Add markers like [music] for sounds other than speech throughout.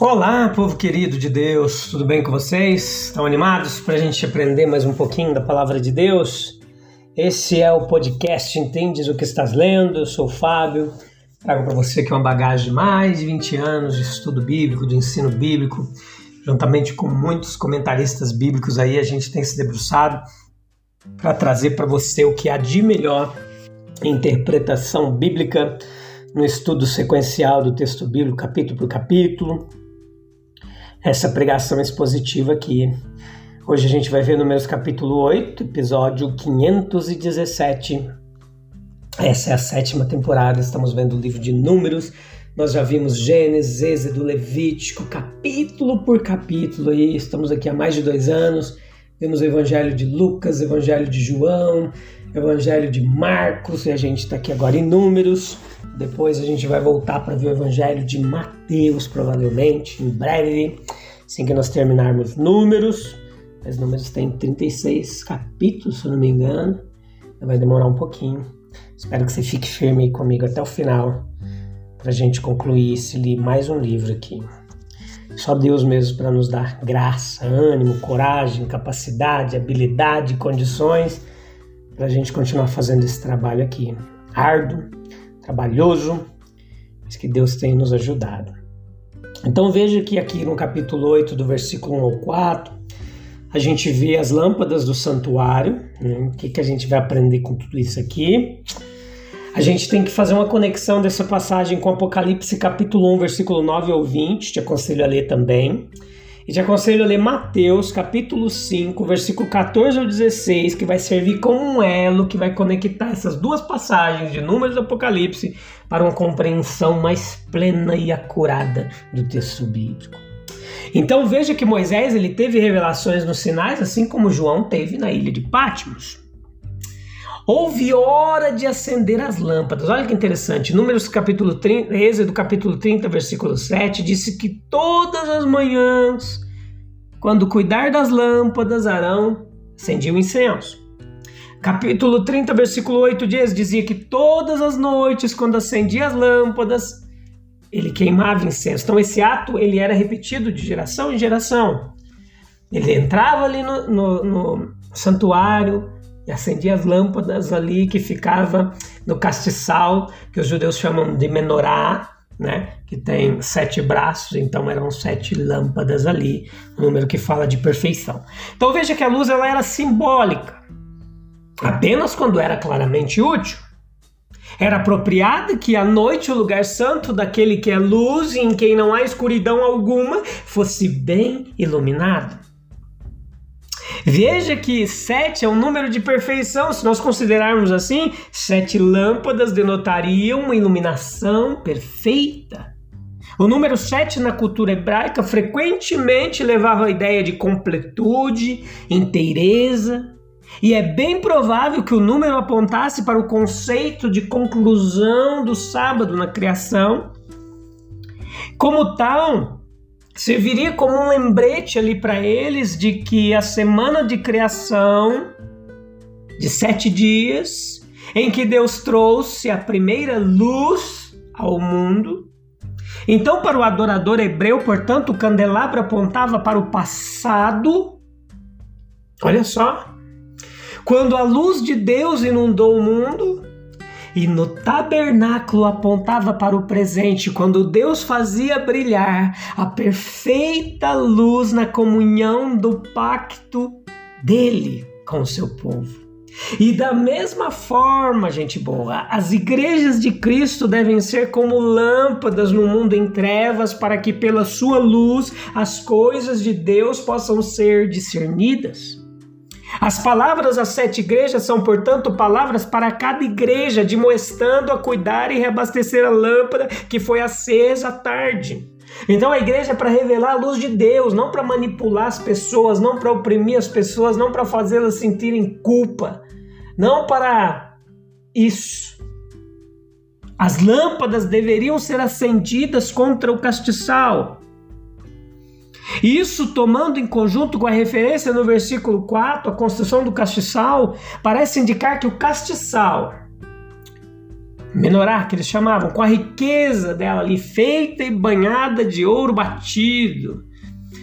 Olá, povo querido de Deus, tudo bem com vocês? Estão animados para a gente aprender mais um pouquinho da palavra de Deus? Esse é o podcast Entendes o que estás lendo? Eu sou o Fábio, trago para você que é uma bagagem de mais de 20 anos de estudo bíblico, de ensino bíblico, juntamente com muitos comentaristas bíblicos aí, a gente tem se debruçado para trazer para você o que há de melhor interpretação bíblica no estudo sequencial do texto bíblico, capítulo por capítulo, essa pregação expositiva aqui. Hoje a gente vai ver Números capítulo 8, episódio 517. Essa é a sétima temporada, estamos vendo o livro de Números. Nós já vimos Gênesis, Êxodo, Levítico, capítulo por capítulo, e estamos aqui há mais de dois anos. Vimos o Evangelho de Lucas, Evangelho de João, Evangelho de Marcos, e a gente está aqui agora em Números. Depois a gente vai voltar para ver o Evangelho de Mateus, provavelmente, em breve, assim que nós terminarmos Números. Os Números tem 36 capítulos, se eu não me engano. Vai demorar um pouquinho. Espero que você fique firme comigo até o final, para a gente concluir esse mais um livro aqui. Só Deus mesmo para nos dar graça, ânimo, coragem, capacidade, habilidade, condições para a gente continuar fazendo esse trabalho aqui. Árduo, trabalhoso, mas que Deus tem nos ajudado. Então veja que aqui no capítulo 8, do versículo 1 ao 4, a gente vê as lâmpadas do santuário. Né? O que, que a gente vai aprender com tudo isso aqui? A gente tem que fazer uma conexão dessa passagem com Apocalipse capítulo 1, versículo 9 ao 20, te aconselho a ler também. E te aconselho a ler Mateus, capítulo 5, versículo 14 ao 16, que vai servir como um elo que vai conectar essas duas passagens de Números do Apocalipse para uma compreensão mais plena e acurada do texto bíblico. Então veja que Moisés ele teve revelações nos sinais, assim como João teve na ilha de Patmos. Houve hora de acender as lâmpadas. Olha que interessante. Números capítulo 30, Êxodo capítulo 30, versículo 7, disse que todas as manhãs, quando cuidar das lâmpadas, Arão acendia o incenso. Capítulo 30, versículo 8 diz, dizia que todas as noites, quando acendia as lâmpadas, ele queimava incenso. Então esse ato ele era repetido de geração em geração. Ele entrava ali no, no, no santuário, e acendia as lâmpadas ali que ficava no castiçal, que os judeus chamam de menorá, né? que tem sete braços, então eram sete lâmpadas ali, um número que fala de perfeição. Então veja que a luz ela era simbólica, apenas quando era claramente útil. Era apropriado que à noite o lugar santo daquele que é luz e em quem não há escuridão alguma fosse bem iluminado. Veja que sete é um número de perfeição. Se nós considerarmos assim, sete lâmpadas denotariam uma iluminação perfeita. O número 7 na cultura hebraica frequentemente levava a ideia de completude, inteireza, e é bem provável que o número apontasse para o conceito de conclusão do sábado na criação. Como tal, serviria como um lembrete ali para eles de que a semana de criação de sete dias, em que Deus trouxe a primeira luz ao mundo. Então, para o adorador hebreu, portanto, o candelabro apontava para o passado. Olha só. Quando a luz de Deus inundou o mundo, e no tabernáculo apontava para o presente, quando Deus fazia brilhar a perfeita luz na comunhão do pacto dele com o seu povo. E da mesma forma, gente boa, as igrejas de Cristo devem ser como lâmpadas no mundo em trevas, para que pela sua luz as coisas de Deus possam ser discernidas. As palavras às sete igrejas são, portanto, palavras para cada igreja, demonstrando a cuidar e reabastecer a lâmpada que foi acesa à tarde. Então a igreja é para revelar a luz de Deus, não para manipular as pessoas, não para oprimir as pessoas, não para fazê-las sentirem culpa, não para isso. As lâmpadas deveriam ser acendidas contra o castiçal. Isso, tomando em conjunto com a referência no versículo 4, a construção do castiçal, parece indicar que o castiçal, menorá, que eles chamavam, com a riqueza dela ali, feita e banhada de ouro batido,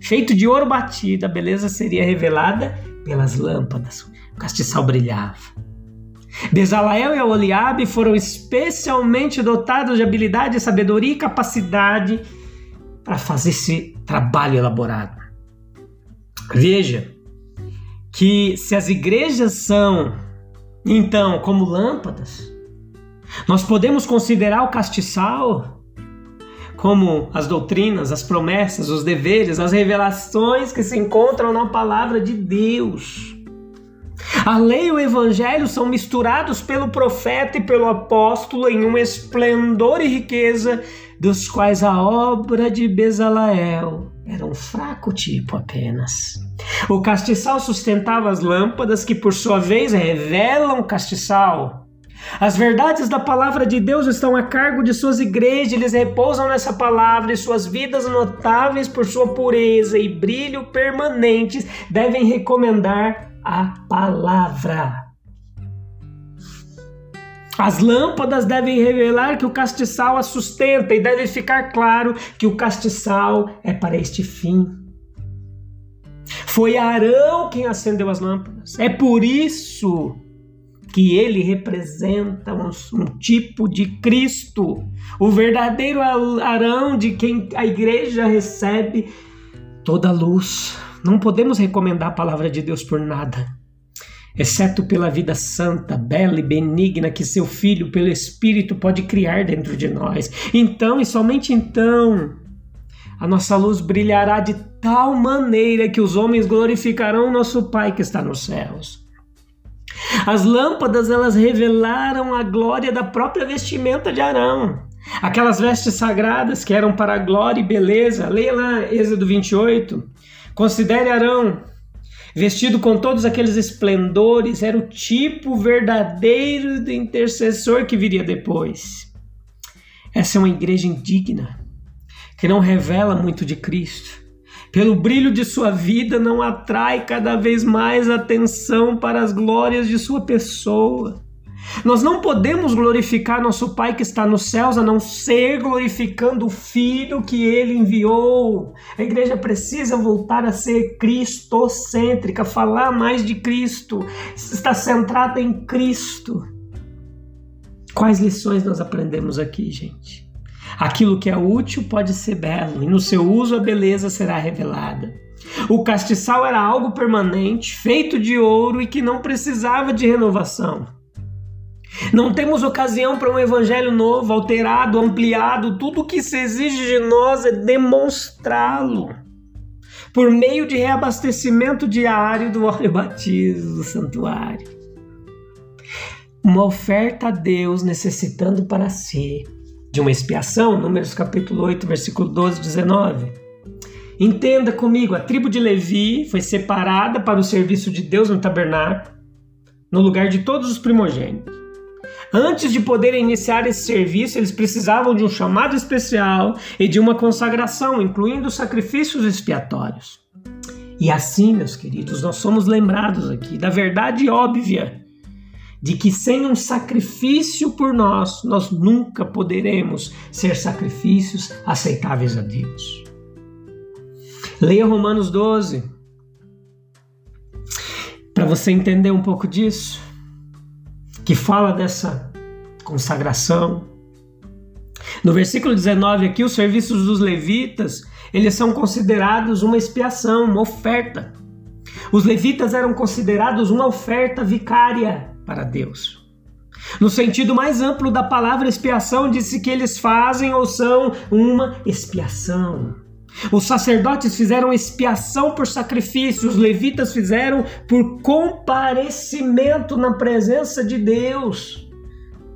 feito de ouro batido, a beleza seria revelada pelas lâmpadas. O castiçal brilhava. Bezalael e Oliabe foram especialmente dotados de habilidade, sabedoria e capacidade para fazer esse trabalho elaborado. Veja que se as igrejas são, então, como lâmpadas, nós podemos considerar o castiçal como as doutrinas, as promessas, os deveres, as revelações que se encontram na palavra de Deus. A lei e o evangelho são misturados pelo profeta e pelo apóstolo em um esplendor e riqueza dos quais a obra de Bezalael era um fraco tipo apenas. O castiçal sustentava as lâmpadas que por sua vez revelam o castiçal. As verdades da palavra de Deus estão a cargo de suas igrejas, eles repousam nessa palavra e suas vidas notáveis por sua pureza e brilho permanentes devem recomendar a palavra. As lâmpadas devem revelar que o castiçal a sustenta e deve ficar claro que o castiçal é para este fim. Foi Arão quem acendeu as lâmpadas. É por isso que ele representa um, um, tipo de Cristo, o verdadeiro Arão de quem a igreja recebe toda a luz. Não podemos recomendar a palavra de Deus por nada exceto pela vida santa, bela e benigna que seu Filho, pelo Espírito, pode criar dentro de nós. Então e somente então, a nossa luz brilhará de tal maneira que os homens glorificarão o nosso Pai que está nos céus. As lâmpadas elas revelaram a glória da própria vestimenta de Arão. Aquelas vestes sagradas que eram para glória e beleza. Leia lá Êxodo 28. Considere Arão vestido com todos aqueles esplendores, era o tipo verdadeiro do intercessor que viria depois. Essa é uma igreja indigna, que não revela muito de Cristo. Pelo brilho de sua vida, não atrai cada vez mais atenção para as glórias de sua pessoa. Nós não podemos glorificar nosso Pai que está nos céus a não ser glorificando o Filho que ele enviou. A igreja precisa voltar a ser cristocêntrica, falar mais de Cristo, estar centrada em Cristo. Quais lições nós aprendemos aqui, gente? Aquilo que é útil pode ser belo, e no seu uso a beleza será revelada. O castiçal era algo permanente, feito de ouro e que não precisava de renovação. Não temos ocasião para um evangelho novo, alterado, ampliado. Tudo o que se exige de nós é demonstrá-lo por meio de reabastecimento diário do óleo batizo do santuário. Uma oferta a Deus necessitando para si de uma expiação, Números capítulo 8, versículo 12, 19. Entenda comigo, a tribo de Levi foi separada para o serviço de Deus no tabernáculo, no lugar de todos os primogênitos. Antes de poderem iniciar esse serviço, eles precisavam de um chamado especial e de uma consagração, incluindo sacrifícios expiatórios. E assim, meus queridos, nós somos lembrados aqui da verdade óbvia de que sem um sacrifício por nós, nós nunca poderemos ser sacrifícios aceitáveis a Deus. Leia Romanos 12 para você entender um pouco disso que fala dessa consagração. No versículo 19 aqui, os serviços dos levitas, eles são considerados uma expiação, uma oferta. Os levitas eram considerados uma oferta vicária para Deus. No sentido mais amplo da palavra expiação, disse que eles fazem ou são uma expiação. Os sacerdotes fizeram expiação por sacrifício, os levitas fizeram por comparecimento na presença de Deus.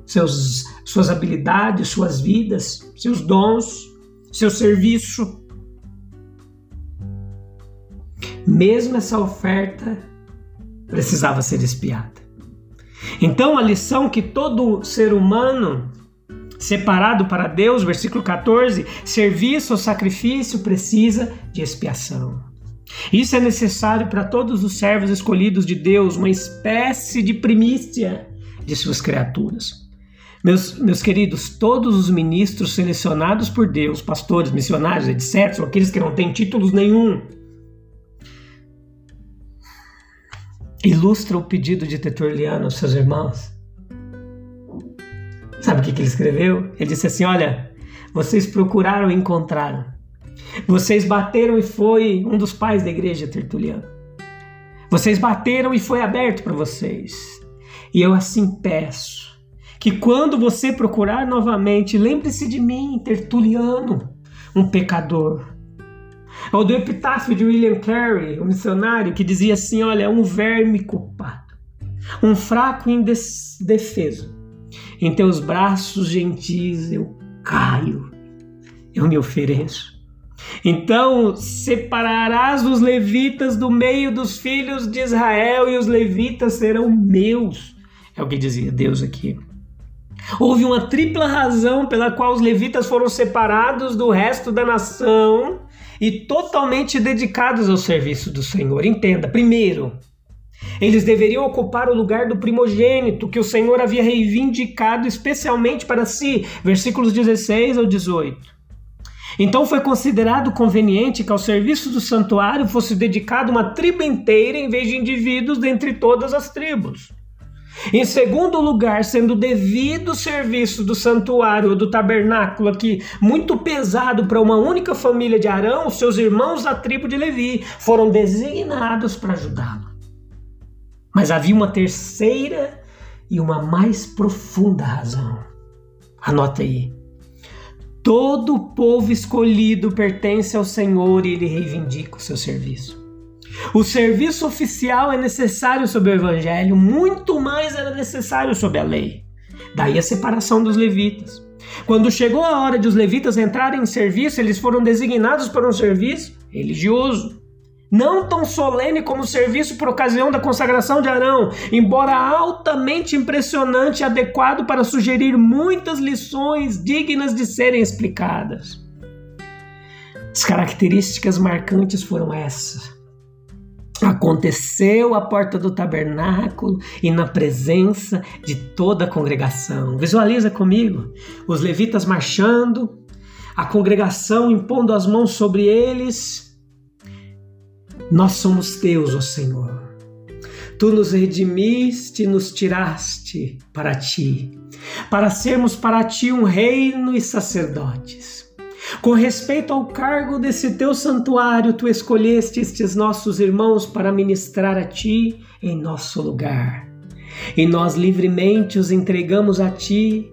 Seus, suas habilidades, suas vidas, seus dons, seu serviço. Mesmo essa oferta precisava ser expiada. Então, a lição que todo ser humano separado para Deus, versículo 14, serviço ou sacrifício precisa de expiação. Isso é necessário para todos os servos escolhidos de Deus, uma espécie de primícia de suas criaturas. Meus, meus queridos, todos os ministros selecionados por Deus, pastores, missionários, etc., ou aqueles que não têm títulos nenhum, ilustra o pedido de Tertuliano aos seus irmãos. O que, ele escreveu? Ele disse assim: Olha, vocês procuraram e encontraram. Vocês bateram e foi um dos pais da igreja Tertuliano. Vocês bateram e foi aberto para vocês. E eu assim peço que quando você procurar novamente, lembre-se de mim, Tertuliano, um pecador. Ou do epitáfio de William Carey, um missionário, que dizia assim: Olha, um verme culpado, um fraco indefeso em teus braços gentis eu caio, eu me ofereço. Então separarás os levitas do meio dos filhos de Israel, e os levitas serão meus. É o que dizia Deus aqui. Houve uma tripla razão pela qual os levitas foram separados do resto da nação e totalmente dedicados ao serviço do Senhor. Entenda: primeiro, eles deveriam ocupar o lugar do primogênito que o Senhor havia reivindicado especialmente para si. Versículos 16 ao 18. Então foi considerado conveniente que ao serviço do santuário fosse dedicada uma tribo inteira em vez de indivíduos dentre todas as tribos. Em segundo lugar, sendo devido o serviço do santuário ou do tabernáculo aqui muito pesado para uma única família de Arão, seus irmãos da tribo de Levi foram designados para ajudá-lo. Mas havia uma terceira e uma mais profunda razão. Anota aí. Todo povo escolhido pertence ao Senhor e ele reivindica o seu serviço. O serviço oficial é necessário sob o Evangelho, muito mais era necessário sob a lei. Daí a separação dos levitas. Quando chegou a hora de os levitas entrarem em serviço, eles foram designados para um serviço religioso não tão solene como o serviço por ocasião da consagração de Arão, embora altamente impressionante e adequado para sugerir muitas lições dignas de serem explicadas. As características marcantes foram essas. Aconteceu à porta do tabernáculo e na presença de toda a congregação. Visualiza comigo os levitas marchando, a congregação impondo as mãos sobre eles nós somos teus, ó Senhor. Tu nos redimiste, nos tiraste para ti, para sermos para ti um reino e sacerdotes. Com respeito ao cargo desse teu santuário, tu escolheste estes nossos irmãos para ministrar a ti em nosso lugar. E nós livremente os entregamos a ti,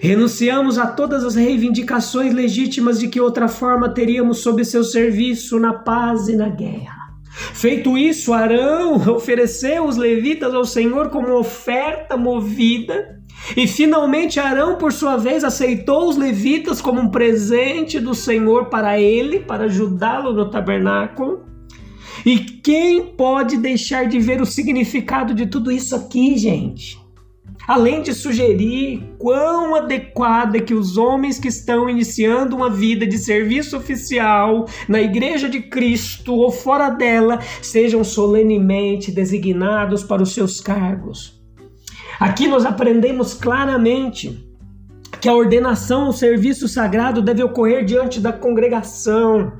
renunciamos a todas as reivindicações legítimas de que outra forma teríamos sob seu serviço na paz e na guerra. Feito isso, Arão [laughs] ofereceu os levitas ao Senhor como oferta movida. E finalmente Arão, por sua vez, aceitou os levitas como um presente do Senhor para ele, para ajudá-lo no tabernáculo. E quem pode deixar de ver o significado de tudo isso aqui, gente? Além de sugerir quão adequada é que os homens que estão iniciando uma vida de serviço oficial na Igreja de Cristo ou fora dela sejam solenemente designados para os seus cargos. Aqui nós aprendemos claramente que a ordenação ao serviço sagrado deve ocorrer diante da congregação.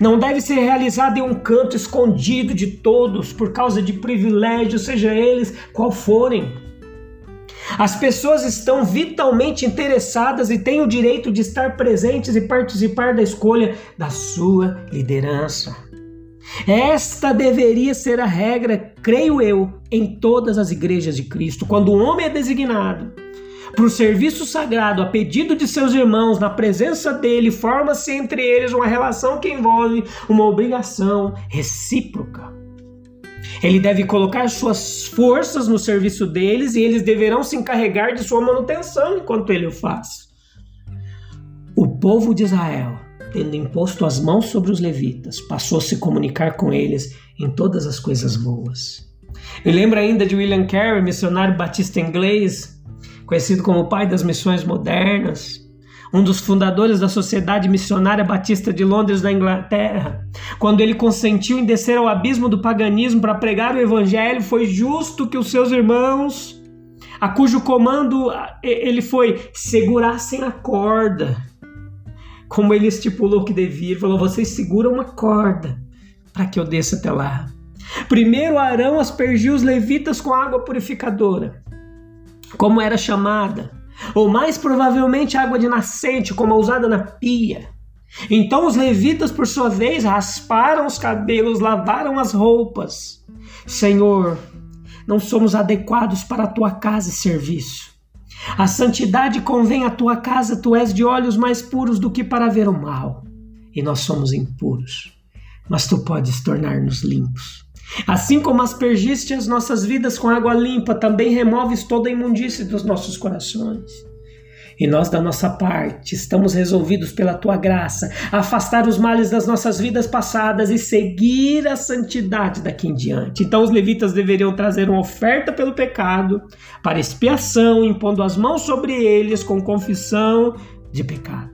Não deve ser realizada em um canto escondido de todos por causa de privilégios, seja eles qual forem. As pessoas estão vitalmente interessadas e têm o direito de estar presentes e participar da escolha da sua liderança. Esta deveria ser a regra, creio eu, em todas as igrejas de Cristo. Quando um homem é designado, para o serviço sagrado a pedido de seus irmãos, na presença dele, forma-se entre eles uma relação que envolve uma obrigação recíproca. Ele deve colocar suas forças no serviço deles e eles deverão se encarregar de sua manutenção enquanto ele o faz. O povo de Israel, tendo imposto as mãos sobre os levitas, passou a se comunicar com eles em todas as coisas boas. Eu lembro ainda de William Carey, missionário batista inglês, conhecido como o pai das missões modernas, um dos fundadores da Sociedade Missionária Batista de Londres, na Inglaterra, quando ele consentiu em descer ao abismo do paganismo para pregar o evangelho, foi justo que os seus irmãos, a cujo comando ele foi, segurassem a corda, como ele estipulou que devia. Ele falou: vocês seguram uma corda para que eu desça até lá. Primeiro Arão aspergiu os levitas com água purificadora, como era chamada, ou mais provavelmente água de nascente, como a usada na pia. Então os levitas, por sua vez, rasparam os cabelos, lavaram as roupas. Senhor, não somos adequados para a tua casa e serviço. A santidade convém à tua casa, tu és de olhos mais puros do que para ver o mal. E nós somos impuros, mas tu podes tornar-nos limpos. Assim como aspergiste as nossas vidas com água limpa, também removes toda a imundície dos nossos corações. E nós, da nossa parte, estamos resolvidos pela tua graça afastar os males das nossas vidas passadas e seguir a santidade daqui em diante. Então, os levitas deveriam trazer uma oferta pelo pecado para expiação, impondo as mãos sobre eles com confissão de pecado.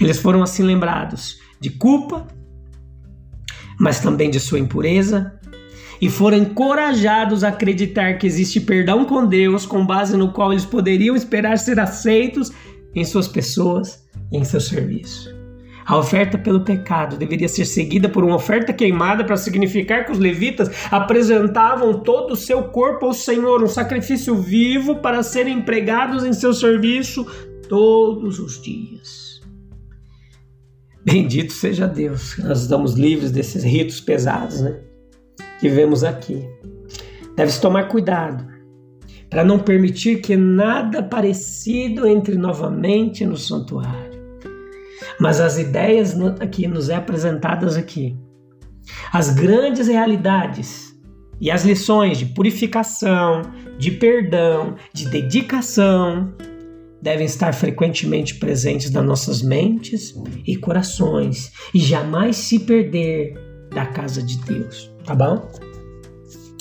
Eles foram assim lembrados de culpa, mas também de sua impureza, e foram encorajados a acreditar que existe perdão com Deus, com base no qual eles poderiam esperar ser aceitos em suas pessoas e em seu serviço. A oferta pelo pecado deveria ser seguida por uma oferta queimada para significar que os levitas apresentavam todo o seu corpo ao Senhor, um sacrifício vivo para serem empregados em seu serviço todos os dias. Bendito seja Deus, nós estamos livres desses ritos pesados, né? Que vemos aqui. Deve-se tomar cuidado para não permitir que nada parecido entre novamente no santuário. Mas as ideias que nos é apresentadas aqui, as grandes realidades e as lições de purificação, de perdão, de dedicação, devem estar frequentemente presentes nas nossas mentes e corações e jamais se perder da casa de Deus tá bom?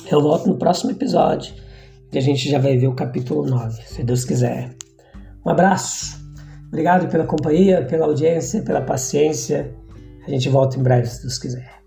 Eu volto no próximo episódio, que a gente já vai ver o capítulo 9, se Deus quiser. Um abraço, obrigado pela companhia, pela audiência, pela paciência. A gente volta em breve, se Deus quiser.